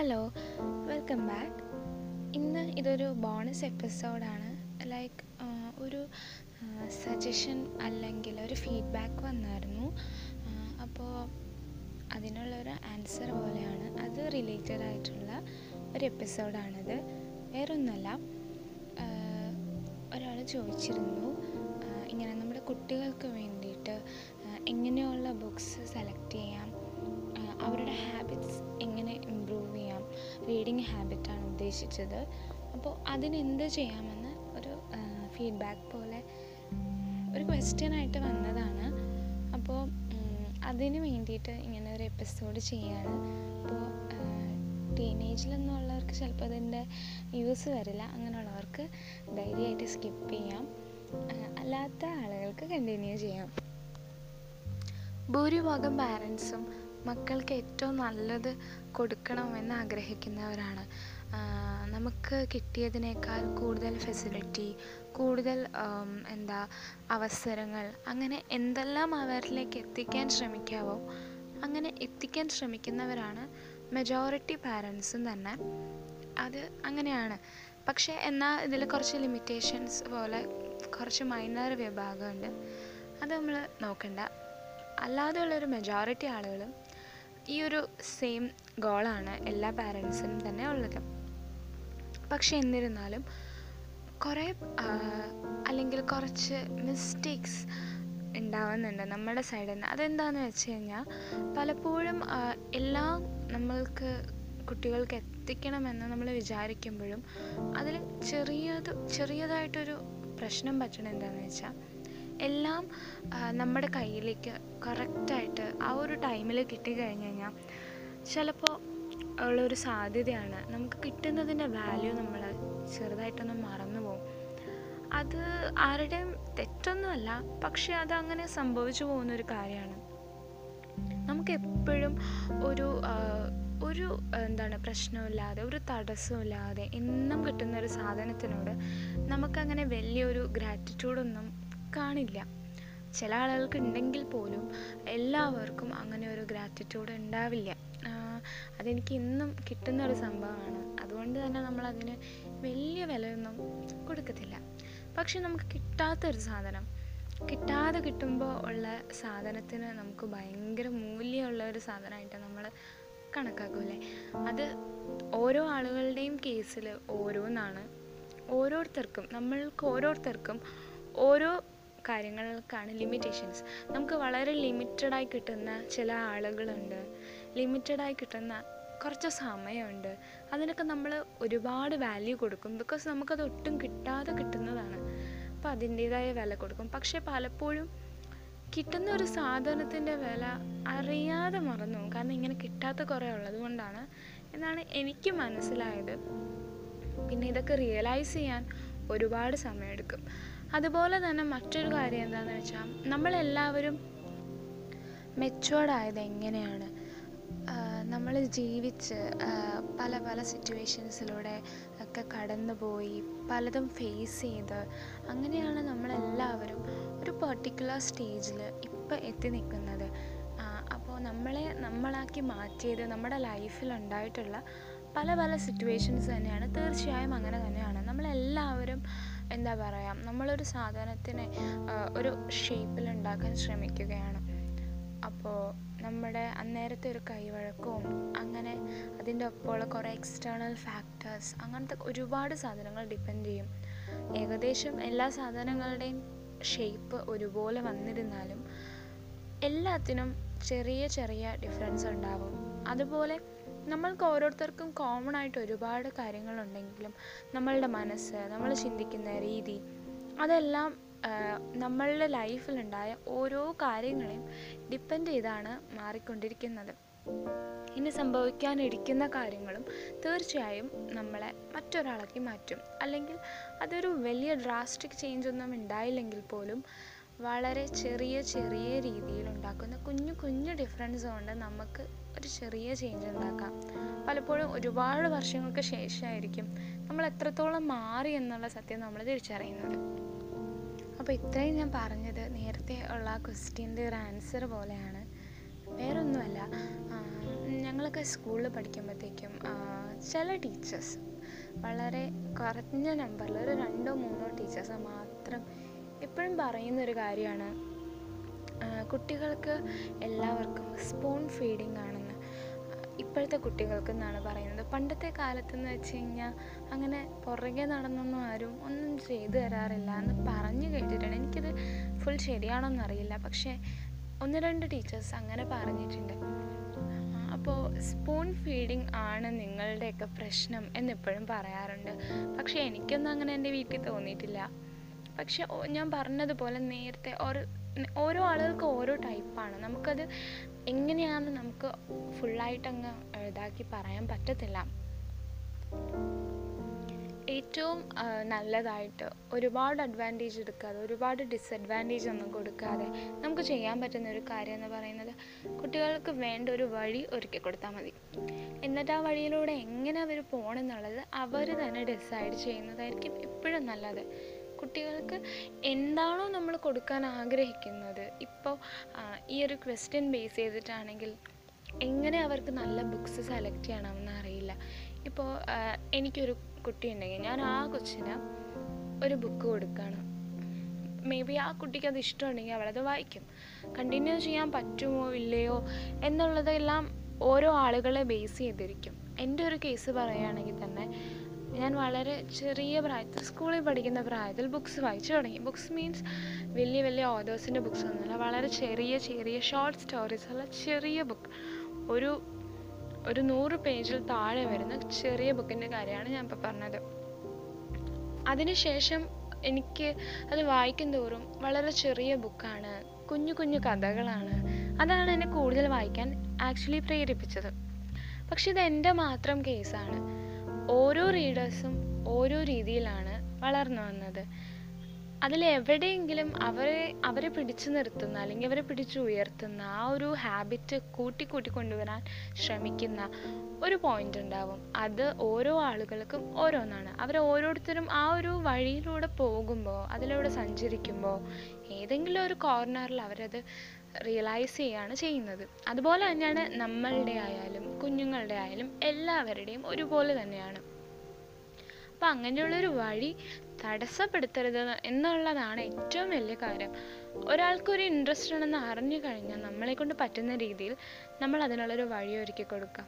Hello welcome back ഇന്ന് ഇതൊരു bonus എപ്പിസോഡാണ് ലൈക്ക് ഒരു സജഷൻ അല്ലെങ്കിൽ ഒരു ഫീഡ്ബാക്ക് വന്നായിരുന്നു. അപ്പോൾ അതിനുള്ളൊരു ആൻസർ പോലെയാണ്. അത് റിലേറ്റഡ് ആയിട്ടുള്ള ഒരു എപ്പിസോഡാണിത് വേറൊന്നുമല്ല. ഒരാൾ ചോദിച്ചിരുന്നു. ഇങ്ങനെ നമ്മുടെ കുട്ടികൾക്ക് വേണ്ടിയിട്ട് എങ്ങനെയുള്ള ബുക്സ് സെലക്ട് ചെയ്യാം? അവരുടെ ഹാബിറ്റ്സ് എങ്ങനെ ഇമ്പ്രൂവ് ചെയ്യാം? റീഡിങ് ഹാബിറ്റാണ് ഉദ്ദേശിച്ചത്. അപ്പോൾ അതിനെന്ത് ചെയ്യാമെന്ന് ഒരു ഫീഡ്ബാക്ക് പോലെ ഒരു ക്വസ്റ്റ്യൻ ആയിട്ട് വന്നതാണ്. അപ്പോൾ അതിന് വേണ്ടിയിട്ട് ഇങ്ങനെ ഒരു എപ്പിസോഡ് ചെയ്യാണ്. അപ്പോൾ ടീനേജിലൊന്നുമുള്ളവർക്ക് ചിലപ്പോൾ അതിന്റെ യൂസ് വരില്ല. അങ്ങനെയുള്ളവർക്ക് ധൈര്യമായിട്ട് സ്കിപ്പ് ചെയ്യാം. അല്ലാത്ത ആളുകൾക്ക് കണ്ടിന്യൂ ചെയ്യാം. ഭൂരിഭാഗം പാരൻസും മക്കൾക്ക് ഏറ്റവും നല്ലത് കൊടുക്കണമെന്ന് ആഗ്രഹിക്കുന്നവരാണ്. നമുക്ക് കിട്ടിയതിനേക്കാൾ കൂടുതൽ ഫെസിലിറ്റി കൂടുതൽ എന്താ അവസരങ്ങൾ അങ്ങനെ എന്തെല്ലാം അവരിലേക്ക് എത്തിക്കാൻ ശ്രമിക്കാവോ അങ്ങനെ എത്തിക്കാൻ ശ്രമിക്കുന്നവരാണ് മെജോറിറ്റി പാരൻസും തന്നെ. അത് അങ്ങനെയാണ്. പക്ഷേ എന്നാൽ ഇതിൽ കുറച്ച് ലിമിറ്റേഷൻസ് പോലെ കുറച്ച് മൈനർ വിഭാഗമുണ്ട്. അത് നമ്മൾ നോക്കണ്ട. അല്ലാതെയുള്ളൊരു മെജോറിറ്റി ആളുകളും ഈ ഒരു സെയിം ഗോളാണ് എല്ലാ പാരൻസിനും തന്നെ ഉള്ളത്. പക്ഷെ എന്നിരുന്നാലും കുറേ അല്ലെങ്കിൽ കുറച്ച് മിസ്റ്റേക്സ് ഉണ്ടാവുന്നുണ്ട് നമ്മുടെ സൈഡിൽ നിന്ന് അതെന്താണെന്ന് വെച്ച് കഴിഞ്ഞാൽ പലപ്പോഴും എല്ലാം നമ്മൾക്ക് കുട്ടികൾക്ക് എത്തിക്കണമെന്ന് നമ്മൾ വിചാരിക്കുമ്പോഴും അതിൽ ചെറിയത് ചെറിയതായിട്ടൊരു പ്രശ്നം പറ്റണം എന്താണെന്ന് വെച്ചാൽ എല്ലാം നമ്മുടെ കയ്യിലേക്ക് കറക്റ്റായിട്ട് ആ ഒരു ടൈമിൽ കിട്ടിക്കഴിഞ്ഞ് കഴിഞ്ഞാൽ ചിലപ്പോൾ ഉള്ളൊരു സാധ്യതയാണ്. നമുക്ക് കിട്ടുന്നതിന്റെ വാല്യൂ നമ്മൾ ചെറുതായിട്ടൊന്ന് മറന്നു പോകും. അത് ആരുടെയും തെറ്റൊന്നുമല്ല പക്ഷെ അത് അങ്ങനെ സംഭവിച്ചു പോകുന്നൊരു കാര്യമാണ്. നമുക്ക് എപ്പോഴും ഒരു ഒരു എന്താണ് പ്രശ്നമില്ലാതെ ഒരു തടസ്സമില്ലാതെ എന്നും കിട്ടുന്ന ഒരു സാധനത്തിനോട് നമുക്കങ്ങനെ വലിയൊരു ഗ്രാറ്റിറ്റ്യൂഡൊന്നും കാണില്ല. ചില ആളുകൾക്ക് ഉണ്ടെങ്കിൽ പോലും എല്ലാവർക്കും അങ്ങനെ ഒരു ഗ്രാറ്റിറ്റ്യൂഡ് ഉണ്ടാവില്ല. അതെനിക്ക് ഇന്നും കിട്ടുന്ന ഒരു സംഭവമാണ്. അതുകൊണ്ട് തന്നെ നമ്മൾ അതിന് വലിയ വിലയൊന്നും കൊടുക്കത്തില്ല. പക്ഷെ നമുക്ക് കിട്ടാത്തൊരു സാധനം കിട്ടാതെ കിട്ടുമ്പോൾ ഉള്ള സാധനത്തിന് നമുക്ക് ഭയങ്കര മൂല്യമുള്ള ഒരു സാധനമായിട്ട് നമ്മൾ കണക്കാക്കൂലേ അത് ഓരോ ആളുകളുടെയും കേസിൽ ഓരോന്നാണ്. ഓരോരുത്തർക്കും നമ്മൾക്ക് ഓരോരുത്തർക്കും ഓരോ കാര്യങ്ങൾക്കാണ് ലിമിറ്റേഷൻസ് നമുക്ക് വളരെ ലിമിറ്റഡായി കിട്ടുന്ന ചില ആളുകളുണ്ട്. ലിമിറ്റഡായി കിട്ടുന്ന കുറച്ച് സമയമുണ്ട്. അതിനൊക്കെ നമ്മൾ ഒരുപാട് വാല്യൂ കൊടുക്കും. ബിക്കോസ് നമുക്കത് ഒട്ടും കിട്ടാതെ കിട്ടുന്നതാണ്. അപ്പോൾ അതിന്റേതായ വില കൊടുക്കും. പക്ഷേ പലപ്പോഴും കിട്ടുന്ന ഒരു സാധനത്തിന്റെ വില അറിയാതെ മറന്നു കാരണം ഇങ്ങനെ കിട്ടാത്ത കുറേ ഉള്ളത് കൊണ്ടാണ് എന്നാണ് എനിക്ക് മനസ്സിലായത്. പിന്നെ ഇതൊക്കെ റിയലൈസ് ചെയ്യാൻ ഒരുപാട് സമയമെടുക്കും. അതുപോലെ തന്നെ മറ്റൊരു കാര്യം എന്താണെന്ന് വെച്ചാൽ നമ്മളെല്ലാവരും മെച്ചുവേർഡ് ആയത് എങ്ങനെയാണ് നമ്മൾ ജീവിച്ച് പല പല സിറ്റുവേഷൻസിലൂടെ ഒക്കെ കടന്നുപോയി പലതും ഫേസ് ചെയ്ത് അങ്ങനെയാണ് നമ്മളെല്ലാവരും ഒരു പെർട്ടിക്കുലർ സ്റ്റേജിൽ ഇപ്പം എത്തി നിൽക്കുന്നത്. അപ്പോൾ നമ്മളെ നമ്മളാക്കി മാറ്റിയത് നമ്മുടെ ലൈഫിൽ ഉണ്ടായിട്ടുള്ള പല പല സിറ്റുവേഷൻസ് തന്നെയാണ്. തീർച്ചയായും അങ്ങനെ തന്നെയാണ്. നമ്മളെല്ലാവരും എന്താ പറയുക നമ്മളൊരു സാധനത്തിനെ ഒരു ഷേപ്പിൽ ഉണ്ടാക്കാൻ ശ്രമിക്കുകയാണ്. അപ്പോൾ നമ്മുടെ അന്നേരത്തെ ഒരു കൈവഴക്കവും അങ്ങനെ അതിന്റെ ഒപ്പമുള്ള കുറേ എക്സ്റ്റേണൽ ഫാക്ടേഴ്സ് അങ്ങനത്തെ ഒരുപാട് സാധനങ്ങൾ ഡിപ്പെൻഡ് ചെയ്യും. ഏകദേശം എല്ലാ സാധനങ്ങളുടെയും ഷേപ്പ് ഒരുപോലെ വന്നിരുന്നാലും എല്ലാത്തിനും ചെറിയ ചെറിയ ഡിഫറൻസ് ഉണ്ടാവും. അതുപോലെ നമ്മൾക്ക് ഓരോരുത്തർക്കും കോമൺ ആയിട്ട് ഒരുപാട് കാര്യങ്ങളുണ്ടെങ്കിലും നമ്മളുടെ മനസ്സ് നമ്മൾ ചിന്തിക്കുന്ന രീതി അതെല്ലാം നമ്മളുടെ ലൈഫിലുണ്ടായ ഓരോ കാര്യങ്ങളെയും ഡിപ്പെൻഡ് ചെയ്താണ് മാറിക്കൊണ്ടിരിക്കുന്നത്. ഇനി സംഭവിക്കാനിരിക്കുന്ന കാര്യങ്ങളും തീർച്ചയായും നമ്മളെ മറ്റൊരാളാക്കി മാറ്റും. അല്ലെങ്കിൽ അതൊരു വലിയ ഡ്രാസ്റ്റിക് ചേഞ്ച് ഒന്നും ഉണ്ടായില്ലെങ്കിൽ പോലും വളരെ ചെറിയ ചെറിയ രീതിയിൽ ഉണ്ടാക്കുന്ന കുഞ്ഞു കുഞ്ഞു ഡിഫറൻസ് കൊണ്ട് നമുക്ക് ഒരു ചെറിയ ചേഞ്ച് ഉണ്ടാക്കാം. പലപ്പോഴും ഒരുപാട് വർഷങ്ങൾക്ക് ശേഷമായിരിക്കും നമ്മൾ എത്രത്തോളം മാറി എന്നുള്ള സത്യം നമ്മൾ തിരിച്ചറിയുന്നത്. അപ്പോൾ ഇത്രയും ഞാൻ പറഞ്ഞത് നേരത്തെ ഉള്ള ക്വസ്റ്റ്യന്റെ ഒരു ആൻസർ പോലെയാണ്. വേറൊന്നുമല്ല ഞങ്ങളൊക്കെ സ്കൂളിൽ പഠിക്കുമ്പോഴത്തേക്കും ചില ടീച്ചേഴ്സ് വളരെ കുറഞ്ഞ നമ്പറിൽ ഒരു രണ്ടോ മൂന്നോ ടീച്ചേഴ്സ് മാത്രം എപ്പോഴും പറയുന്നൊരു കാര്യമാണ് കുട്ടികൾക്ക് എല്ലാവർക്കും സ്പൂൺ ഫീഡിംഗ് ആണെന്ന്. ഇപ്പോഴത്തെ കുട്ടികൾക്ക് എന്നാണ് പറയുന്നത്? പണ്ടത്തെ കാലത്തെന്ന് വെച്ച് കഴിഞ്ഞാൽ അങ്ങനെ പുറകെ നടന്നൊന്നും ആരും ഒന്നും ചെയ്തു തരാറില്ല എന്ന് പറഞ്ഞു കേട്ടിട്ടുണ്ട്. എനിക്കിത് ഫുൾ ശരിയാണോന്നറിയില്ല പക്ഷേ ഒന്ന് രണ്ട് ടീച്ചേഴ്സ് അങ്ങനെ പറഞ്ഞിട്ടുണ്ട്. അപ്പോൾ സ്പൂൺ ഫീഡിങ് ആണ് നിങ്ങളുടെയൊക്കെ പ്രശ്നം എന്നിപ്പോഴും പറയാറുണ്ട്. പക്ഷേ എനിക്കൊന്നും അങ്ങനെ എന്റെ വീട്ടിൽ തോന്നിയിട്ടില്ല. പക്ഷെ ഞാൻ പറഞ്ഞതുപോലെ നേരത്തെ ഓരോ ഓരോ ആളുകൾക്ക് ഓരോ ടൈപ്പാണ്. നമുക്കത് എങ്ങനെയാണെന്ന് നമുക്ക് ഫുള്ളായിട്ടങ്ങ് ഇതാക്കി പറയാൻ പറ്റത്തില്ല. ഏറ്റവും നല്ലതായിട്ട് ഒരുപാട് അഡ്വാന്റേജ് എടുക്കാതെ ഒരുപാട് ഡിസഡ്വാന്റേജ് ഒന്നും കൊടുക്കാതെ നമുക്ക് ചെയ്യാൻ പറ്റുന്ന ഒരു കാര്യം എന്ന് പറയുന്നത് കുട്ടികൾക്ക് വേണ്ട ഒരു വഴി ഒരുക്കി കൊടുത്താൽ മതി. എന്നിട്ട് ആ വഴിയിലൂടെ എങ്ങനെ അവർ പോകണമെന്നുള്ളത് അവർ തന്നെ ഡിസൈഡ് ചെയ്യുന്നതായിരിക്കും എപ്പോഴും നല്ലത്. കുട്ടികൾക്ക് എന്താണോ നമ്മൾ കൊടുക്കാൻ ആഗ്രഹിക്കുന്നത്. ഇപ്പോൾ ഈ ഒരു ക്വസ്റ്റ്യൻ ബേസ് ചെയ്തിട്ടാണെങ്കിൽ എങ്ങനെ അവർക്ക് നല്ല ബുക്സ് സെലക്ട് ചെയ്യണമെന്ന് അറിയില്ല. ഇപ്പോൾ എനിക്കൊരു കുട്ടി ഉണ്ടെങ്കിൽ ഞാൻ ആ കൊച്ചിന് ഒരു ബുക്ക് കൊടുക്കുകയാണ് മേ ബി ആ കുട്ടിക്ക് അത് ഇഷ്ടമുണ്ടെങ്കിൽ അവളത് വായിക്കും. കണ്ടിന്യൂ ചെയ്യാൻ പറ്റുമോ ഇല്ലയോ എന്നുള്ളതെല്ലാം ഓരോ ആളുകളെ ബേസ് ചെയ്തിരിക്കും. എന്റെ ഒരു കേസ് പറയുകയാണെങ്കിൽ തന്നെ ഞാൻ വളരെ ചെറിയ പ്രായത്തിൽ സ്കൂളിൽ പഠിക്കുന്ന പ്രായത്തിൽ ബുക്സ് വായിച്ചു തുടങ്ങി. ബുക്സ് മീൻസ് വലിയ വലിയ ഓതേഴ്സിന്റെ ബുക്സ് ഒന്നുമില്ല വളരെ ചെറിയ ചെറിയ ഷോർട്ട് സ്റ്റോറീസ് ഉള്ള ചെറിയ ബുക്ക് ഒരു ഒരു നൂറ് പേജിൽ താഴെ വരുന്ന ചെറിയ ബുക്കിന്റെ കാര്യമാണ് ഞാൻ ഇപ്പോൾ പറഞ്ഞത്. അതിനുശേഷം എനിക്ക് അത് വായിക്കും തോറും വളരെ ചെറിയ ബുക്കാണ് കുഞ്ഞു കുഞ്ഞു കഥകളാണ്. അതാണ് എന്നെ കൂടുതൽ വായിക്കാൻ ആക്ച്വലി പ്രേരിപ്പിച്ചത്. പക്ഷെ ഇത് എന്റെ മാത്രം കേസാണ് ഓരോ റീഡേഴ്സും ഓരോ രീതിയിലാണ് വളർന്നു വന്നത്. അതിൽ എവിടെയെങ്കിലും അവരെ അവരെ പിടിച്ചു നിർത്തുന്ന അല്ലെങ്കിൽ അവരെ പിടിച്ചു ഉയർത്തുന്ന ആ ഒരു ഹാബിറ്റ് കൂട്ടി കൂട്ടി കൊണ്ടുവരാൻ ശ്രമിക്കുന്ന ഒരു പോയിന്റ് ഉണ്ടാവും. അത് ഓരോ ആളുകൾക്കും ഓരോന്നാണ്. അവർ ഓരോരുത്തരും ആ ഒരു വഴിയിലൂടെ പോകുമ്പോൾ അതിലൂടെ സഞ്ചരിക്കുമ്പോൾ ഏതെങ്കിലും ഒരു കോർണറിൽ അവരത് റിയലൈസ് ചെയ്യുകയാണ് ചെയ്യുന്നത്. അതുപോലെ തന്നെയാണ് നമ്മളുടെ ആയാലും കുഞ്ഞുങ്ങളുടെ ആയാലും എല്ലാവരുടെയും ഒരുപോലെ തന്നെയാണ്. അപ്പം അങ്ങനെയുള്ളൊരു വഴി തടസ്സപ്പെടുത്തരുത് എന്നുള്ളതാണ് ഏറ്റവും വലിയ കാര്യം. ഒരാൾക്കൊരു ഇൻട്രസ്റ്റ് ഉണ്ടെന്ന് അറിഞ്ഞു കഴിഞ്ഞാൽ നമ്മളെ കൊണ്ട് പറ്റുന്ന രീതിയിൽ നമ്മൾ അതിനുള്ളൊരു വഴി ഒരുക്കി കൊടുക്കുക.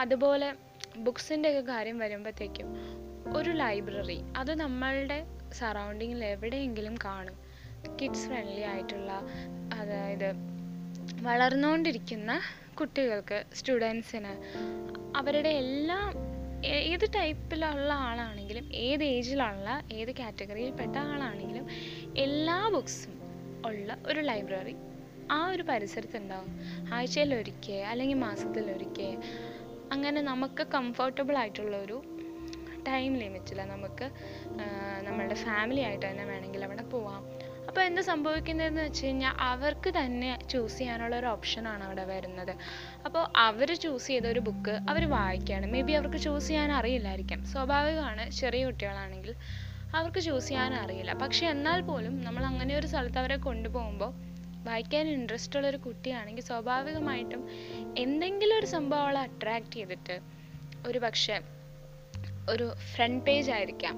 അതുപോലെ ബുക്സിന്റെ ഒക്കെ കാര്യം വരുമ്പോഴത്തേക്കും ഒരു ലൈബ്രറി അത് നമ്മളുടെ സറൗണ്ടിങ്ങിൽ എവിടെയെങ്കിലും കാണും. കിഡ്സ് ഫ്രണ്ട്ലി ആയിട്ടുള്ള അതായത് വളർന്നുകൊണ്ടിരിക്കുന്ന കുട്ടികൾക്ക് സ്റ്റുഡൻസിന് അവരുടെ എല്ലാ ഏത് ടൈപ്പിലുള്ള ആളാണെങ്കിലും ഏത് ഏജിലുള്ള ഏത് കാറ്റഗറിയിൽപ്പെട്ട ആളാണെങ്കിലും എല്ലാ ബുക്സും ഉള്ള ഒരു ലൈബ്രറി. ആ ഒരു പരിസരത്തുണ്ടാവും. ആഴ്ചയിൽ ഒരിക്കൽ അല്ലെങ്കിൽ മാസത്തിൽ ഒരിക്കൽ അങ്ങനെ നമുക്ക് കംഫർട്ടബിൾ ആയിട്ടുള്ള ഒരു ടൈം ലിമിറ്റിൽ നമുക്ക് നമ്മളുടെ ഫാമിലി ആയിട്ട് തന്നെ വേണമെങ്കിൽ അവിടെ പോവാം. അപ്പോൾ എന്താ സംഭവിക്കുന്നതെന്ന് വെച്ച് കഴിഞ്ഞാൽ അവർക്ക് തന്നെ ചൂസ് ചെയ്യാനുള്ള ഒരു ഓപ്ഷനാണ് അവിടെ വരുന്നത്. അപ്പോൾ അവർ ചൂസ് ചെയ്ത ഒരു ബുക്ക് അവർ വായിക്കുകയാണ് മേ ബി അവർക്ക് ചൂസ് ചെയ്യാൻ അറിയില്ലായിരിക്കാം. സ്വാഭാവികമാണ് ചെറിയ കുട്ടികളാണെങ്കിൽ അവർക്ക് ചൂസ് ചെയ്യാൻ അറിയില്ല. പക്ഷെ എന്നാൽ പോലും നമ്മൾ അങ്ങനെ ഒരു സ്ഥലത്ത് അവരെ കൊണ്ടുപോകുമ്പോൾ വായിക്കാൻ ഇൻട്രസ്റ്റ് ഉള്ള ഒരു കുട്ടിയാണെങ്കിൽ സ്വാഭാവികമായിട്ടും എന്തെങ്കിലും ഒരു സംഭവം അവളെ അട്രാക്റ്റ് ചെയ്തിട്ട് ഒരു പക്ഷേ ഒരു ഫ്രണ്ട് പേജ് ആയിരിക്കാം.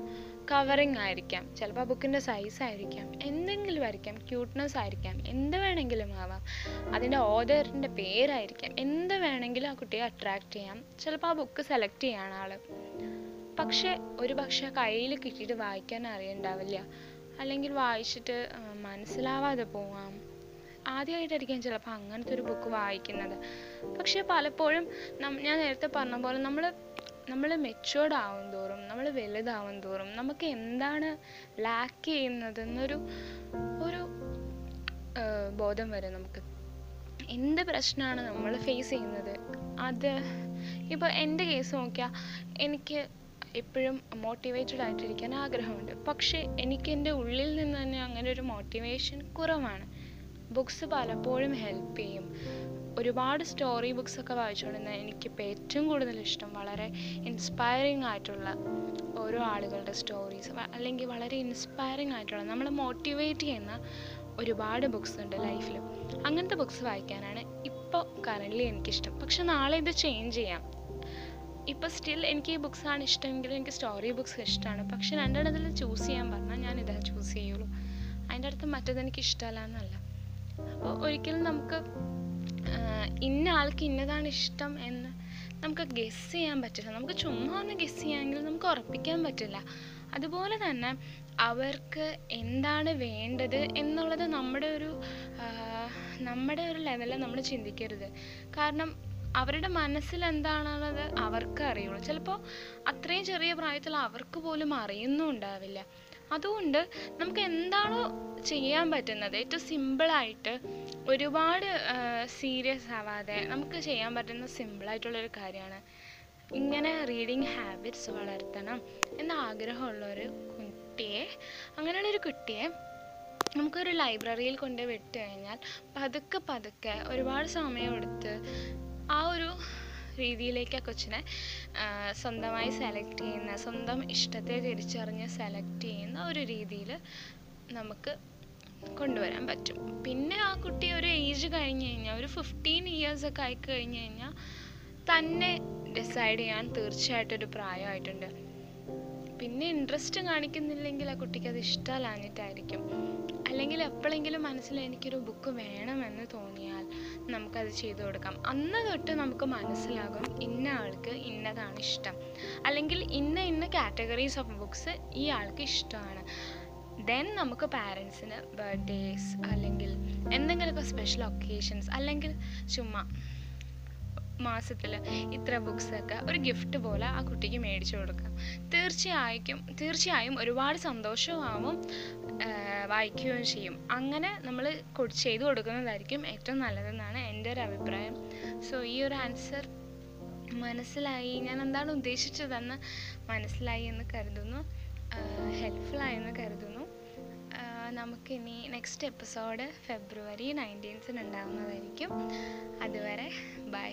കവറിങ് ആയിരിക്കാം. ചിലപ്പോൾ ബുക്കിന്റെ സൈസ് ആയിരിക്കാം. എന്തെങ്കിലും ആയിരിക്കാം. ക്യൂട്ട്നെസ് ആയിരിക്കാം. എന്ത് വേണമെങ്കിലും ആവാം. അതിന്റെ ഓതറിന്റെ പേരായിരിക്കാം. എന്ത് വേണമെങ്കിലും ആ കുട്ടിയെ അട്രാക്റ്റ് ചെയ്യാം. ചിലപ്പോൾ ആ ബുക്ക് സെലക്ട് ചെയ്യാണ് ആൾ പക്ഷേ ഒരു പക്ഷേ കയ്യിൽ കിട്ടിയിട്ട് വായിക്കാൻ അറിയണ്ടാവില്ല. അല്ലെങ്കിൽ വായിച്ചിട്ട് മനസ്സിലാവാതെ പോവാം. ആദ്യമായിട്ടായിരിക്കാം ചിലപ്പോൾ അങ്ങനത്തെ ഒരു ബുക്ക് വായിക്കുന്നത്. പക്ഷേ പലപ്പോഴും ഞാൻ നേരത്തെ പറഞ്ഞ പോലെ നമ്മൾ നമ്മൾ മെച്ചുവേർഡ് ആവും തോറും നമ്മൾ വലുതാവും തോറും നമുക്ക് എന്താണ് ലാക്ക് ചെയ്യുന്നതെന്നൊരു ഒരു ബോധം വരെ നമുക്ക്. എന്ത് പ്രശ്നമാണ് നമ്മൾ ഫേസ് ചെയ്യുന്നത്? അത് ഇപ്പോൾ എന്റെ കേസ് നോക്കിയാൽ എനിക്ക് എപ്പോഴും മോട്ടിവേറ്റഡ് ആയിട്ടിരിക്കാൻ ആഗ്രഹമുണ്ട്. പക്ഷേ എനിക്ക് എന്റെ ഉള്ളിൽ നിന്ന് തന്നെ അങ്ങനെ ഒരു മോട്ടിവേഷൻ കുറവാണ്. ബുക്സ് പലപ്പോഴും ഹെൽപ്പ് ചെയ്യും. ഒരുപാട് സ്റ്റോറി ബുക്സ് ഒക്കെ വായിച്ചുകൊണ്ടിരുന്ന എനിക്കിപ്പോൾ ഏറ്റവും കൂടുതൽ ഇഷ്ടം വളരെ ഇൻസ്പയറിങ് ആയിട്ടുള്ള ഓരോ ആളുകളുടെ സ്റ്റോറീസ് അല്ലെങ്കിൽ വളരെ ഇൻസ്പയറിങ് ആയിട്ടുള്ള നമ്മളെ മോട്ടിവേറ്റ് ചെയ്യുന്ന ഒരുപാട് ബുക്സ് ഉണ്ട് ലൈഫിൽ അങ്ങനത്തെ ബുക്സ് വായിക്കാനാണ് ഇപ്പോൾ കറന്റ്ലി എനിക്കിഷ്ടം. പക്ഷെ നാളെ ഇത് ചേഞ്ച് ചെയ്യാം. ഇപ്പോൾ സ്റ്റിൽ എനിക്ക് ഈ ബുക്സാണ് ഇഷ്ടമെങ്കിൽ എനിക്ക് സ്റ്റോറി ബുക്സ് ഇഷ്ടമാണ്. പക്ഷെ രണ്ടെണ്ണത്തിൽ ചൂസ് ചെയ്യാൻ പറഞ്ഞാൽ ഞാൻ ഇതാ ചൂസ് ചെയ്യുള്ളൂ. അതിന്റെ അടുത്ത് മറ്റേത് എനിക്ക് ഇഷ്ടമല്ല എന്നല്ല. അപ്പോൾ ഒരിക്കലും നമുക്ക് ഇന്ന ആൾക്ക് ഇന്നതാണ് ഇഷ്ടം എന്ന് നമുക്ക് ഗെസ് ചെയ്യാൻ പറ്റില്ല. നമുക്ക് ചുമ്മാ ഒന്ന് ഗസ് ചെയ്യാമെങ്കിൽ നമുക്ക് ഉറപ്പിക്കാൻ പറ്റില്ല. അതുപോലെ തന്നെ അവർക്ക് എന്താണ് വേണ്ടത് എന്നുള്ളത് നമ്മുടെ ഒരു നമ്മുടെ ഒരു ലെവലിൽ നമ്മൾ ചിന്തിക്കരുത്. കാരണം അവരുടെ മനസ്സിൽ എന്താണെന്നത് അവർക്ക് അറിയുള്ളൂ. ചിലപ്പോൾ അത്രയും ചെറിയ പ്രായത്തിൽ അവർക്ക് പോലും അറിയുന്നുണ്ടാവില്ല. അതുകൊണ്ട് നമുക്ക് എന്താണോ ചെയ്യാൻ പറ്റുന്നത് ഏറ്റവും സിമ്പിളായിട്ട് ഒരുപാട് സീരിയസ് ആവാതെ നമുക്ക് ചെയ്യാൻ പറ്റുന്ന സിമ്പിളായിട്ടുള്ളൊരു കാര്യമാണ്. ഇങ്ങനെ റീഡിങ് ഹാബിറ്റ്സ് വളർത്തണം എന്ന ആഗ്രഹമുള്ളൊരു കുട്ടിയെ അങ്ങനെയുള്ളൊരു കുട്ടിയെ നമുക്കൊരു ലൈബ്രറിയിൽ കൊണ്ട് വിട്ട് കഴിഞ്ഞാൽ പതുക്കെ പതുക്കെ ഒരുപാട് സമയം എടുത്ത് ആ ഒരു രീതിയിലേക്ക് ആ കൊച്ചിനെ സ്വന്തമായി സെലക്ട് ചെയ്യുന്ന സ്വന്തം ഇഷ്ടത്തെ തിരിച്ചറിഞ്ഞ് സെലക്ട് ചെയ്യുന്ന ഒരു രീതിയിൽ നമുക്ക് കൊണ്ടുവരാൻ പറ്റും. പിന്നെ ആ കുട്ടി ഒരു ഏജ് കഴിഞ്ഞ് കഴിഞ്ഞാൽ ഒരു ഫിഫ്റ്റീൻ ഇയേഴ്സ് ഒക്കെ ആയി കഴിഞ്ഞ് കഴിഞ്ഞാൽ തന്നെ ഡിസൈഡ് ചെയ്യാൻ തീർച്ചയായിട്ടും ഒരു പ്രായമായിട്ടുണ്ട്. പിന്നെ ഇൻട്രസ്റ്റ് കാണിക്കുന്നില്ലെങ്കിൽ ആ കുട്ടിക്ക് അത് ഇഷ്ടമല്ലാഞ്ഞിട്ടായിരിക്കും അല്ലെങ്കിൽ എപ്പോഴെങ്കിലും മനസ്സിൽ എനിക്കൊരു ബുക്ക് വേണമെന്ന് തോന്നിയാൽ നമുക്കത് ചെയ്തു കൊടുക്കാം. അന്ന് തൊട്ട് നമുക്ക് മനസ്സിലാകും ഇന്ന ആൾക്ക് ഇന്നതാണ് ഇഷ്ടം. അല്ലെങ്കിൽ ഇന്ന ഇന്ന കാറ്റഗറീസ് ഓഫ് ബുക്സ് ഈ ആൾക്ക് ഇഷ്ടമാണ്. ദെൻ നമുക്ക് പാരൻസിന് ബർത്ത്ഡേസ് അല്ലെങ്കിൽ എന്തെങ്കിലുമൊക്കെ സ്പെഷ്യൽ ഒക്കേഷൻസ് അല്ലെങ്കിൽ ചുമ്മാ മാസത്തിൽ ഇത്ര ബുക്സൊക്കെ ഒരു ഗിഫ്റ്റ് പോലെ ആ കുട്ടിക്ക് മേടിച്ചു കൊടുക്കാം തീർച്ചയായും തീർച്ചയായും ഒരുപാട് സന്തോഷമാവും വായിക്കുകയും ചെയ്യും. അങ്ങനെ നമ്മൾ ചെയ്തു കൊടുക്കുന്നതായിരിക്കും ഏറ്റവും നല്ലതെന്നാണ് എന്റെ ഒരു അഭിപ്രായം. സോ ഈ ഒരു ആൻസർ മനസ്സിലായി. ഞാൻ എന്താണ് ഉദ്ദേശിച്ചതെന്ന് മനസ്സിലായി എന്ന് കരുതുന്നു. ഹെൽപ്ഫുള്ളായി എന്ന് കരുതുന്നു. നമുക്കിനി നെക്സ്റ്റ് എപ്പിസോഡ് ഫെബ്രുവരി നയന്റീൻത്തിന് ഉണ്ടാകുന്നതായിരിക്കും അതുവരെ ബൈ